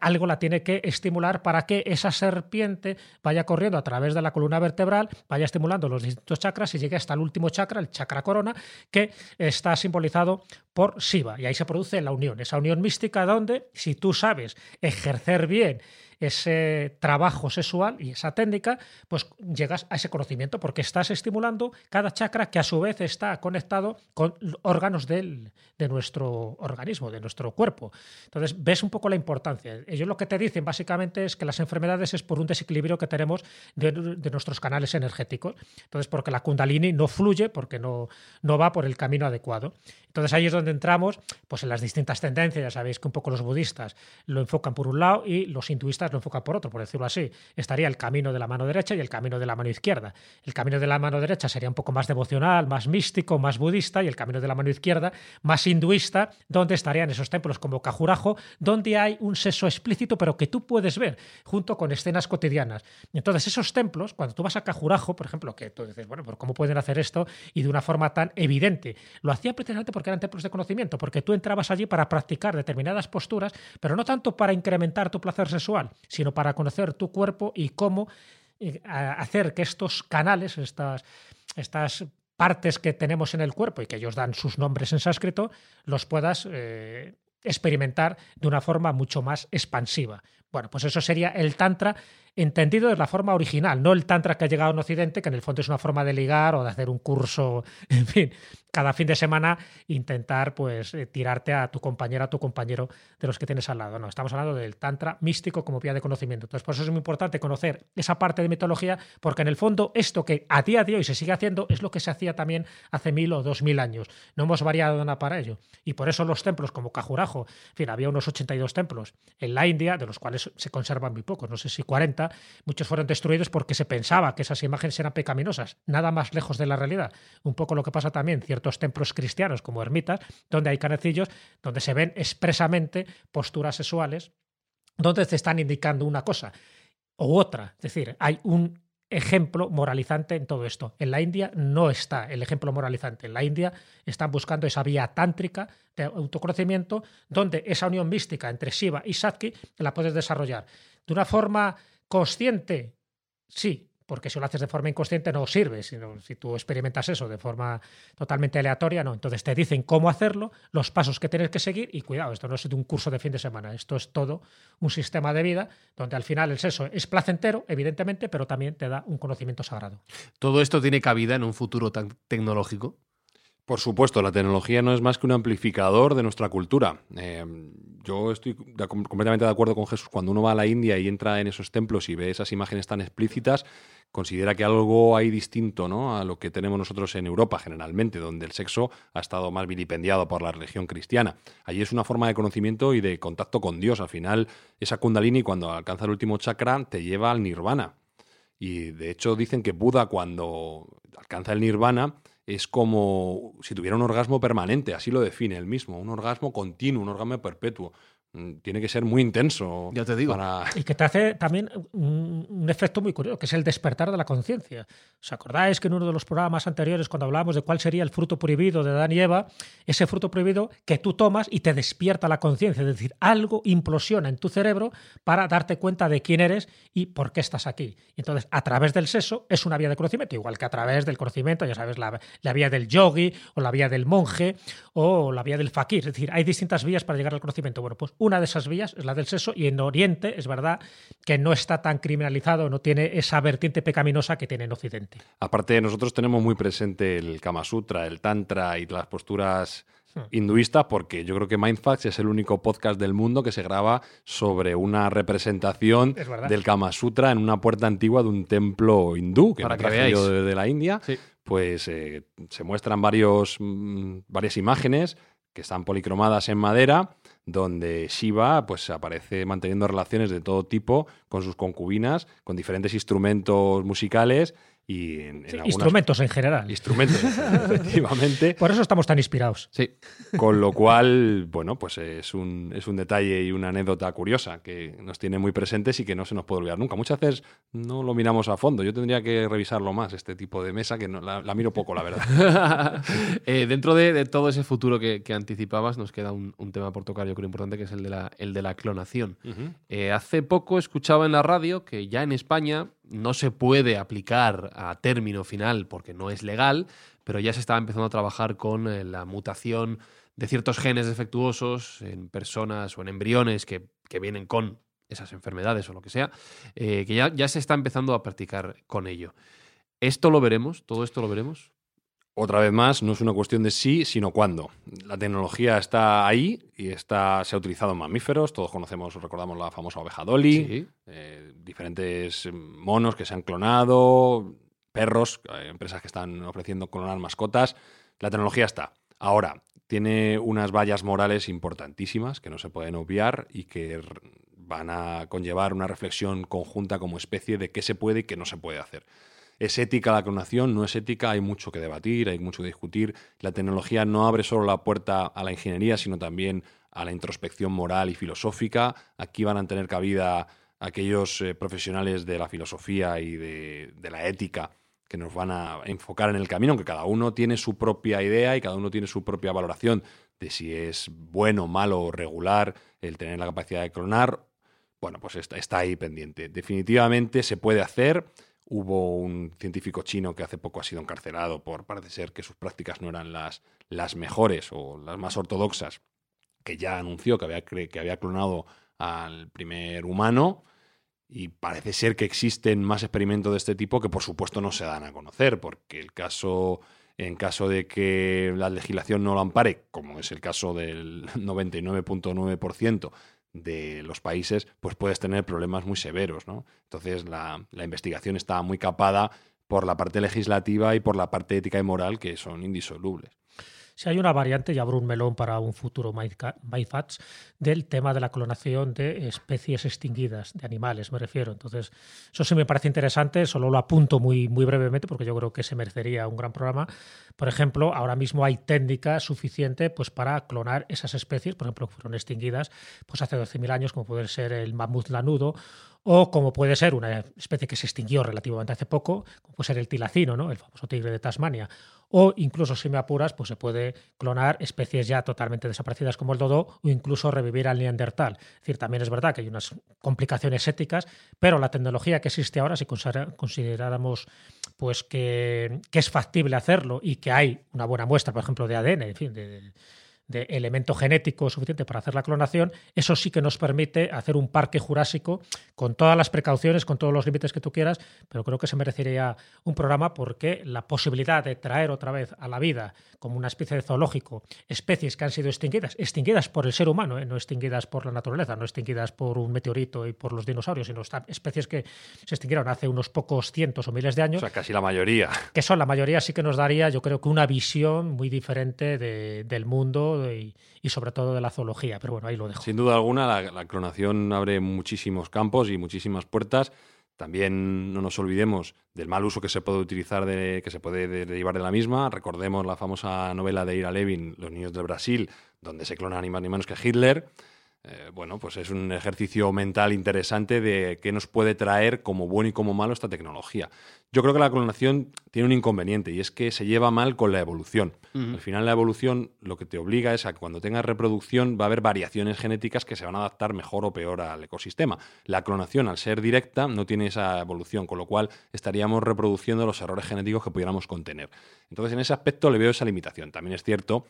Algo la tiene que estimular para que esa serpiente vaya corriendo a través de la columna vertebral, vaya estimulando los distintos chakras y llegue hasta el último chakra, el chakra corona, que está simbolizado por Shiva. Y ahí se produce la unión, esa unión mística donde, si tú sabes ejercer bien bien ese trabajo sexual y esa técnica, pues llegas a ese conocimiento porque estás estimulando cada chakra que a su vez está conectado con órganos del, de nuestro organismo, de nuestro cuerpo. Entonces, ves un poco la importancia. Ellos lo que te dicen básicamente es que las enfermedades es por un desequilibrio que tenemos de, de nuestros canales energéticos. Entonces, porque la kundalini no fluye, porque no, no va por el camino adecuado. Entonces ahí es donde entramos pues, en las distintas tendencias. Ya sabéis que un poco los budistas lo enfocan por un lado y los hinduistas lo enfocan por otro, por decirlo así. Estaría el camino de la mano derecha y el camino de la mano izquierda. El camino de la mano derecha sería un poco más devocional, más místico, más budista, y el camino de la mano izquierda más hinduista, donde estarían esos templos como Cajurajo, donde hay un sexo explícito, pero que tú puedes ver junto con escenas cotidianas. Entonces esos templos, cuando tú vas a Cajurajo, por ejemplo, que tú dices, bueno, ¿cómo pueden hacer esto? Y de una forma tan evidente. Lo hacían precisamente porque eran templos de conocimiento, porque tú entrabas allí para practicar determinadas posturas, pero no tanto para incrementar tu placer sexual, sino para conocer tu cuerpo y cómo eh, hacer que estos canales, estas, estas partes que tenemos en el cuerpo y que ellos dan sus nombres en sánscrito, los puedas eh, experimentar de una forma mucho más expansiva. Bueno, pues eso sería el Tantra entendido de la forma original, no el Tantra que ha llegado en Occidente, que en el fondo es una forma de ligar o de hacer un curso, *laughs* en fin, cada fin de semana intentar pues eh, tirarte a tu compañera, a tu compañero de los que tienes al lado. No, estamos hablando del Tantra místico como vía de conocimiento. Entonces, por eso es muy importante conocer esa parte de mitología, porque en el fondo esto que a día de hoy se sigue haciendo es lo que se hacía también hace mil o dos mil años. No hemos variado nada para ello. Y por eso los templos como Cajurajo, en fin, había unos 82 templos en la India, de los cuales se conservan muy pocos, no sé si 40, muchos fueron destruidos porque se pensaba que esas imágenes eran pecaminosas, nada más lejos de la realidad. Un poco lo que pasa también en ciertos templos cristianos como ermitas, donde hay canecillos, donde se ven expresamente posturas sexuales, donde te están indicando una cosa u otra. Es decir, hay un ejemplo moralizante en todo esto. En la India no está el ejemplo moralizante. En la India están buscando esa vía tántrica de autoconocimiento donde esa unión mística entre Shiva y Satki la puedes desarrollar de una forma consciente. Sí, porque si lo haces de forma inconsciente no sirve, sino si tú experimentas eso de forma totalmente aleatoria, no. Entonces te dicen cómo hacerlo, los pasos que tienes que seguir y cuidado, esto no es un curso de fin de semana, esto es todo un sistema de vida donde al final el sexo es placentero, evidentemente, pero también te da un conocimiento sagrado. ¿Todo esto tiene cabida en un futuro tan tecnológico? Por supuesto, la tecnología no es más que un amplificador de nuestra cultura. Eh, yo estoy completamente de acuerdo con Jesús. Cuando uno va a la India y entra en esos templos y ve esas imágenes tan explícitas, considera que algo hay distinto ¿no? a lo que tenemos nosotros en Europa generalmente, donde el sexo ha estado más vilipendiado por la religión cristiana. Allí es una forma de conocimiento y de contacto con Dios. Al final, esa kundalini, cuando alcanza el último chakra, te lleva al nirvana. Y de hecho dicen que Buda, cuando alcanza el nirvana, es como si tuviera un orgasmo permanente, así lo define él mismo, un orgasmo continuo, un orgasmo perpetuo. Mm, tiene que ser muy intenso. Ya te digo. Y que te hace también un, efecto muy curioso, que es el despertar de la conciencia. ¿Os acordáis que en uno de los programas anteriores, cuando hablábamos de cuál sería el fruto prohibido de Dan y Eva, ese fruto prohibido que tú tomas y te despierta la conciencia, es decir, algo implosiona en tu cerebro para darte cuenta de quién eres y por qué estás aquí. Entonces, a través del sexo es una vía de conocimiento, igual que a través del conocimiento, ya sabes, la, la vía del yogi o la vía del monje o la vía del fakir. Es decir, hay distintas vías para llegar al conocimiento. Bueno, pues una de esas vías es la del sexo y en Oriente es verdad que no está tan criminalizado, no tiene esa vertiente pecaminosa que tiene en Occidente. Aparte, nosotros tenemos muy presente el Kama Sutra, el Tantra y las posturas hmm. hinduistas porque yo creo que Mindfacts es el único podcast del mundo que se graba sobre una representación del Kama Sutra en una puerta antigua de un templo hindú que Para que de, de, la India. Pues eh, se muestran varios, mm, varias imágenes que están policromadas en madera donde Shiva pues, aparece manteniendo relaciones de todo tipo con sus concubinas, con diferentes instrumentos musicales y instrumentos en general. Instrumentos, *laughs* efectivamente. Por eso estamos tan inspirados. Sí. Con lo cual, bueno, pues es un, es un detalle y una anécdota curiosa que nos tiene muy presentes y que no se nos puede olvidar nunca. Muchas veces no lo miramos a fondo. Yo tendría que revisarlo más, este tipo de mesa, que no, la, miro poco, la verdad. *laughs* Eh, dentro de, todo ese futuro que, anticipabas, nos queda un, tema por tocar, yo creo importante, que es el de la, el de la clonación. Eh, hace poco escuchaba en la radio que ya en España no se puede aplicar a término final porque no es legal, pero ya se estaba empezando a trabajar con eh, la mutación de ciertos genes defectuosos en personas o en embriones que, vienen con esas enfermedades o lo que sea, eh, que ya, ya se está empezando a practicar con ello. ¿Esto lo veremos? ¿Todo esto lo veremos? Otra vez más, no es una cuestión de sí, sino cuándo. La tecnología está ahí y está, se ha utilizado en mamíferos. Todos conocemos, recordamos la famosa oveja Dolly, Sí. eh, diferentes monos que se han clonado, perros, hay empresas que están ofreciendo clonar mascotas. La tecnología está. Ahora, tiene unas vallas morales importantísimas que no se pueden obviar y que van a conllevar una reflexión conjunta como especie de qué se puede y qué no se puede hacer. ¿Es ética la clonación? ¿No es ética? Hay mucho que debatir, hay mucho que discutir. La tecnología no abre solo la puerta a la ingeniería, sino también a la introspección moral y filosófica. Aquí van a tener cabida aquellos eh, profesionales de la filosofía y de, la ética que nos van a enfocar en el camino, aunque cada uno tiene su propia idea y cada uno tiene su propia valoración de si es bueno, malo o regular el tener la capacidad de clonar. Bueno, pues está, está ahí pendiente. Definitivamente se puede hacer. Hubo un científico chino que hace poco ha sido encarcelado por parece ser que sus prácticas no eran las, las mejores o las más ortodoxas, que ya anunció que había, que había clonado al primer humano. Y parece ser que existen más experimentos de este tipo que por supuesto no se dan a conocer, porque el caso, en caso de que la legislación no lo ampare, como es el caso del 99.9% de los países, pues puedes tener problemas muy severos, ¿no? Entonces la, la investigación está muy capada por la parte legislativa y por la parte ética y moral que son indisolubles. Si hay una variante, y abro un melón para un futuro MyFats, del tema de la clonación de especies extinguidas, de animales, me refiero. Entonces, eso sí me parece interesante, solo lo apunto muy, muy brevemente porque yo creo que se merecería un gran programa. Por ejemplo, ahora mismo hay técnica suficiente pues, para clonar esas especies, por ejemplo, que fueron extinguidas pues, hace 12.000 años, como puede ser el mamut lanudo, o como puede ser una especie que se extinguió relativamente hace poco, como puede ser el tilacino, ¿no? el famoso tigre de Tasmania, o incluso si me apuras, pues se puede clonar especies ya totalmente desaparecidas como el dodo o incluso revivir al neandertal. Es decir, también es verdad que hay unas complicaciones éticas, pero la tecnología que existe ahora, si consideráramos pues que, es factible hacerlo y que hay una buena muestra, por ejemplo, de ADN, en fin, de elemento genético suficiente para hacer la clonación, eso sí que nos permite hacer un parque jurásico con todas las precauciones, con todos los límites que tú quieras, pero creo que se merecería un programa porque la posibilidad de traer otra vez a la vida como una especie de zoológico especies que han sido extinguidas, extinguidas por el ser humano, ¿eh? no extinguidas por la naturaleza, no extinguidas por un meteorito y por los dinosaurios, sino especies que se extinguieron hace unos pocos cientos o miles de años. O sea, casi la mayoría. Que son la mayoría, sí que nos daría, yo creo que una visión muy diferente de, del mundo y, sobre todo de la zoología. Pero bueno, ahí lo dejo. Sin duda alguna, la, clonación abre muchísimos campos y muchísimas puertas. También no nos olvidemos del mal uso que se puede utilizar, de, que se puede derivar de la misma. Recordemos la famosa novela de Ira Levin, Los niños del Brasil, donde se clona ni más ni menos que Hitler. Eh, bueno, pues es un ejercicio mental interesante de qué nos puede traer como bueno y como malo esta tecnología. Yo creo que la clonación tiene un inconveniente y es que se lleva mal con la evolución. Uh -huh. Al final la evolución lo que te obliga es a que cuando tengas reproducción va a haber variaciones genéticas que se van a adaptar mejor o peor al ecosistema. La clonación, al ser directa, no tiene esa evolución, con lo cual estaríamos reproduciendo los errores genéticos que pudiéramos contener. Entonces, en ese aspecto le veo esa limitación. También es cierto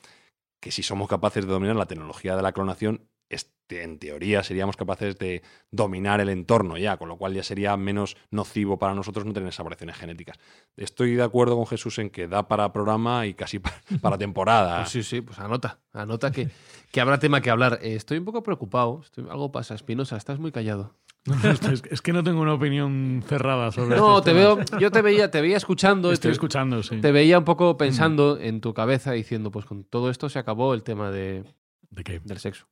que si somos capaces de dominar la tecnología de la clonación, este, en teoría seríamos capaces de dominar el entorno ya, con lo cual ya sería menos nocivo para nosotros no tener esas variaciones genéticas. Estoy de acuerdo con Jesús en que da para programa y casi *laughs* para, para temporada. Pues sí, sí, pues anota, anota que, que habrá tema que hablar. Eh, estoy un poco preocupado, estoy, algo pasa, Espinosa, estás muy callado. *laughs* es, que no tengo una opinión cerrada sobre No, te veo, yo te veía, te veía escuchando. Estoy te, escuchando, sí. Te veía un poco pensando mm. en tu cabeza diciendo, pues con todo esto se acabó el tema de, ¿De qué? del sexo.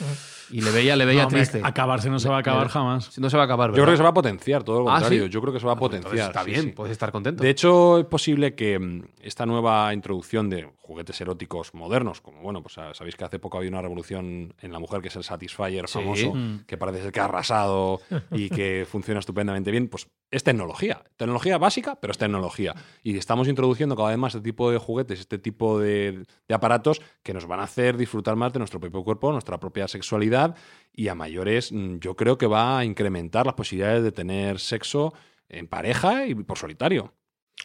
嗯。Y le veía, le veía no, triste. Acabarse no se va a acabar jamás. No se va a acabar. ¿verdad? Yo creo que se va a potenciar, todo lo ¿Ah, contrario. ¿sí? Yo creo que se va a Ah, pues potenciar. Está bien, sí. puedes estar contento. De hecho, es posible que mm, esta nueva introducción de juguetes eróticos modernos, como bueno, pues sabéis que hace poco había una revolución en la mujer que es el Satisfyer Sí. famoso, Mm. que parece ser que ha arrasado y que *laughs* funciona estupendamente bien, pues es tecnología. Tecnología básica, pero es tecnología. Y estamos introduciendo cada vez más este tipo de juguetes, este tipo de, de aparatos que nos van a hacer disfrutar más de nuestro propio cuerpo, nuestra propia sexualidad y a mayores mm, yo creo que va a incrementar las posibilidades de tener sexo en pareja y por solitario.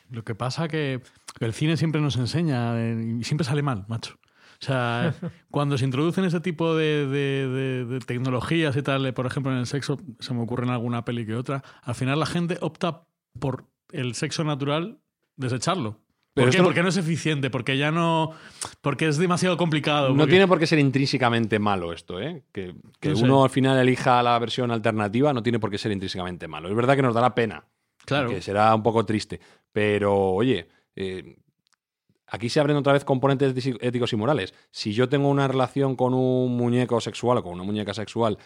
Lo que pasa que el cine siempre nos enseña eh, y siempre sale mal, macho. sea, *laughs* cuando se introducen ese tipo de, de- de- de tecnologías y tal, eh, por ejemplo en el sexo, se me ocurre en alguna peli que otra, al final la gente opta por el sexo natural desecharlo. Pero ¿Por qué? no- Porque no es eficiente, porque ya no. Porque es demasiado complicado. No porque- tiene por qué ser intrínsecamente malo esto, ¿eh? Que, que No sé. uno al final elija la versión alternativa no tiene por qué ser intrínsecamente malo. Es verdad que nos dará pena. Claro. Que será un poco triste. Pero, oye, eh, aquí se abren otra vez componentes éticos y morales. Si yo tengo una relación con un muñeco sexual o con una muñeca sexual,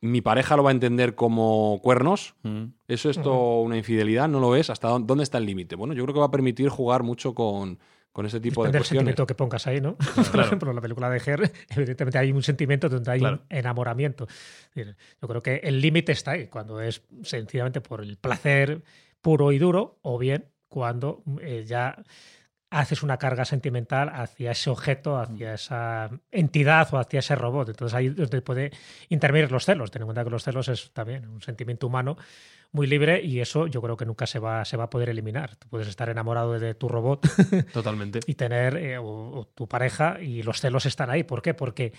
mi pareja lo va a entender como cuernos. Mm. ¿Eso es todo una infidelidad? ¿No lo es? ¿Hasta dó- dónde está el límite? Bueno, yo creo que va a permitir jugar mucho con, con este tipo Depende de cuestiones. sentimiento que pongas ahí, ¿no? *laughs* Por ejemplo, en la película de Her, *laughs* evidentemente hay un sentimiento donde hay Claro. un enamoramiento. Yo creo que el límite está ahí, cuando es sencillamente por el placer puro y duro, o bien cuando eh, ya haces una carga sentimental hacia ese objeto, hacia esa entidad o hacia ese robot. Entonces ahí es donde puede intervenir los celos. Ten en cuenta que los celos es también un sentimiento humano muy libre y eso yo creo que nunca se va, se va a poder eliminar. Tú puedes estar enamorado de tu robot *laughs* Totalmente. y tener eh, o, o tu pareja y los celos están ahí. ¿Por qué? Porque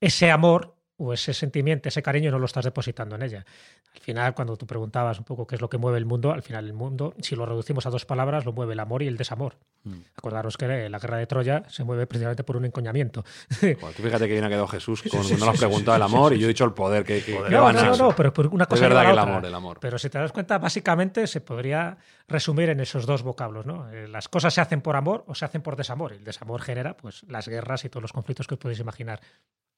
ese amor o ese sentimiento, ese cariño no lo estás depositando en ella. Al final, cuando tú preguntabas un poco qué es lo que mueve el mundo, al final el mundo, si lo reducimos a dos palabras, lo mueve el amor y el desamor. Acordaros que la guerra de Troya se mueve precisamente por un encoñamiento. Joder, tú fíjate que bien ha quedado Jesús *laughs* con, sí, cuando le has sí, preguntado sí, el sí, amor sí, y yo he dicho el poder. Que, que- que No, no, no, no, pero por una cosa Es verdad que el amor, el amor. Pero si te das cuenta, básicamente se podría resumir en esos dos vocablos, ¿no? Eh, Las cosas se hacen por amor o se hacen por desamor. Y el desamor genera, pues, las guerras y todos los conflictos que os podéis imaginar.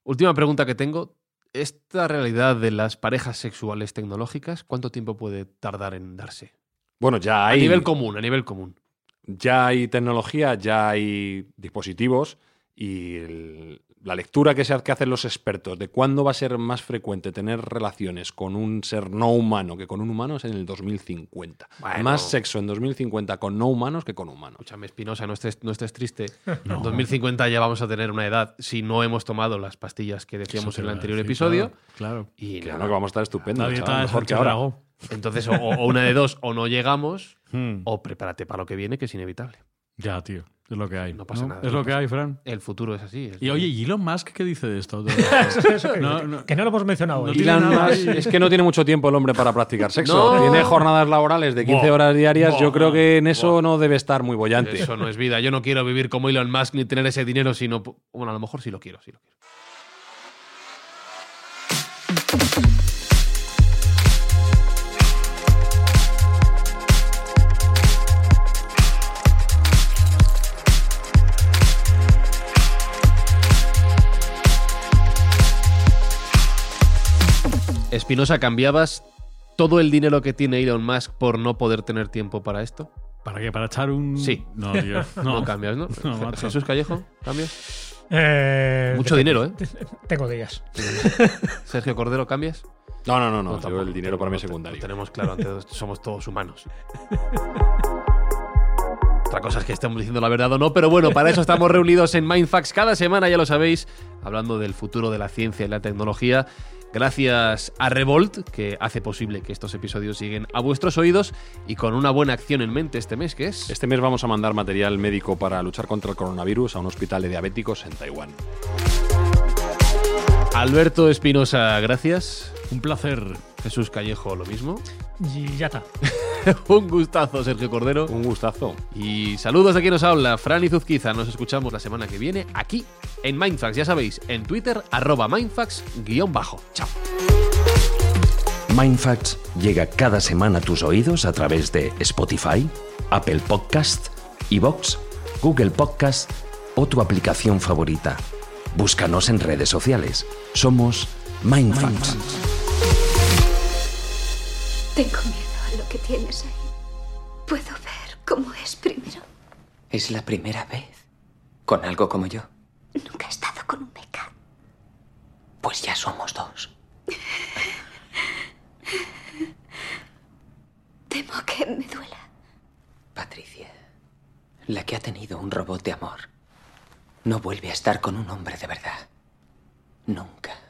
Última pregunta que tengo. ¿Esta realidad de las parejas sexuales tecnológicas, cuánto tiempo puede tardar en darse? Bueno, ya A hay, nivel común, a nivel común. ya hay tecnología, ya hay dispositivos y el- la lectura que, se, que hacen los expertos de cuándo va a ser más frecuente tener relaciones con un ser no humano que con un humano es en el 2050. Bueno. Más sexo en 2050 con no humanos que con humanos. Escúchame, Espinosa, no estés, no estés triste. En 2050 ya vamos a tener una edad si no hemos tomado las pastillas que decíamos Eso en el anterior decir, episodio. Claro. Y Que nada. no, que vamos a estar dieta chaval, mejor que ahora. Entonces, o, o una de dos, o no llegamos, Hmm. o prepárate para lo que viene, que es inevitable. Ya, tío. Es lo que hay. No pasa nada, Es lo que hay, Fran. El futuro es así. es- Y oye, ¿y Elon Musk qué dice de esto? *laughs* Que, No, que- no. que no lo hemos mencionado No hoy. Elon Musk, es que no tiene mucho tiempo el hombre para practicar sexo. No. Tiene jornadas laborales de 15 Buah. horas diarias. Yo creo que en eso no debe estar muy bollante. Eso no es vida. Yo no quiero vivir como Elon Musk ni tener ese dinero, sino. Bueno, a lo mejor sí lo quiero, sí lo quiero. Espinosa, ¿cambiabas todo el dinero que tiene Elon Musk por no poder tener tiempo para esto? ¿Para qué? ¿Para echar un...? Sí. No, tío. *laughs* No, No, cambias, ¿no? *laughs* No, macho. Jesús Callejo, ¿cambias? Eh, Mucho dinero, ¿eh? Tengo días. *laughs* Sergio Cordero, ¿cambias? No, no, no, no. tampoco, el dinero para mí es lo secundario. tenemos claro, ante todo, somos todos humanos. Otra cosa es que estemos diciendo la verdad o no, pero bueno, para eso estamos reunidos en Mindfax cada semana, ya lo sabéis, hablando del futuro de la ciencia y la tecnología. Gracias a Revolt, que hace posible que estos episodios lleguen a vuestros oídos y con una buena acción en mente este mes, que es... Este mes vamos a mandar material médico para luchar contra el coronavirus a un hospital de diabéticos en Taiwán. Alberto Espinosa, gracias. Un placer. Jesús Callejo, lo mismo. Y ya está. *laughs* *laughs* un gustazo, Sergio Cordero. Un gustazo. Y saludos de quien nos habla, Fran y Zuzquiza. Nos escuchamos la semana que viene aquí en Mindfax. Ya sabéis, en Twitter, arroba Mindfax-bajo. Chao. Mindfacts llega cada semana a tus oídos a través de Spotify, Apple Podcast, Evox, Google Podcast o tu aplicación favorita. Búscanos en redes sociales. Somos Mindfacts. Tengo miedo lo que tienes ahí. Puedo ver cómo es primero. Es la primera vez. Con algo como yo. Nunca he estado con un meca. Pues ya somos dos. Temo que me duela. Patricia. La que ha tenido un robot de amor. No vuelve a estar con un hombre de verdad. Nunca.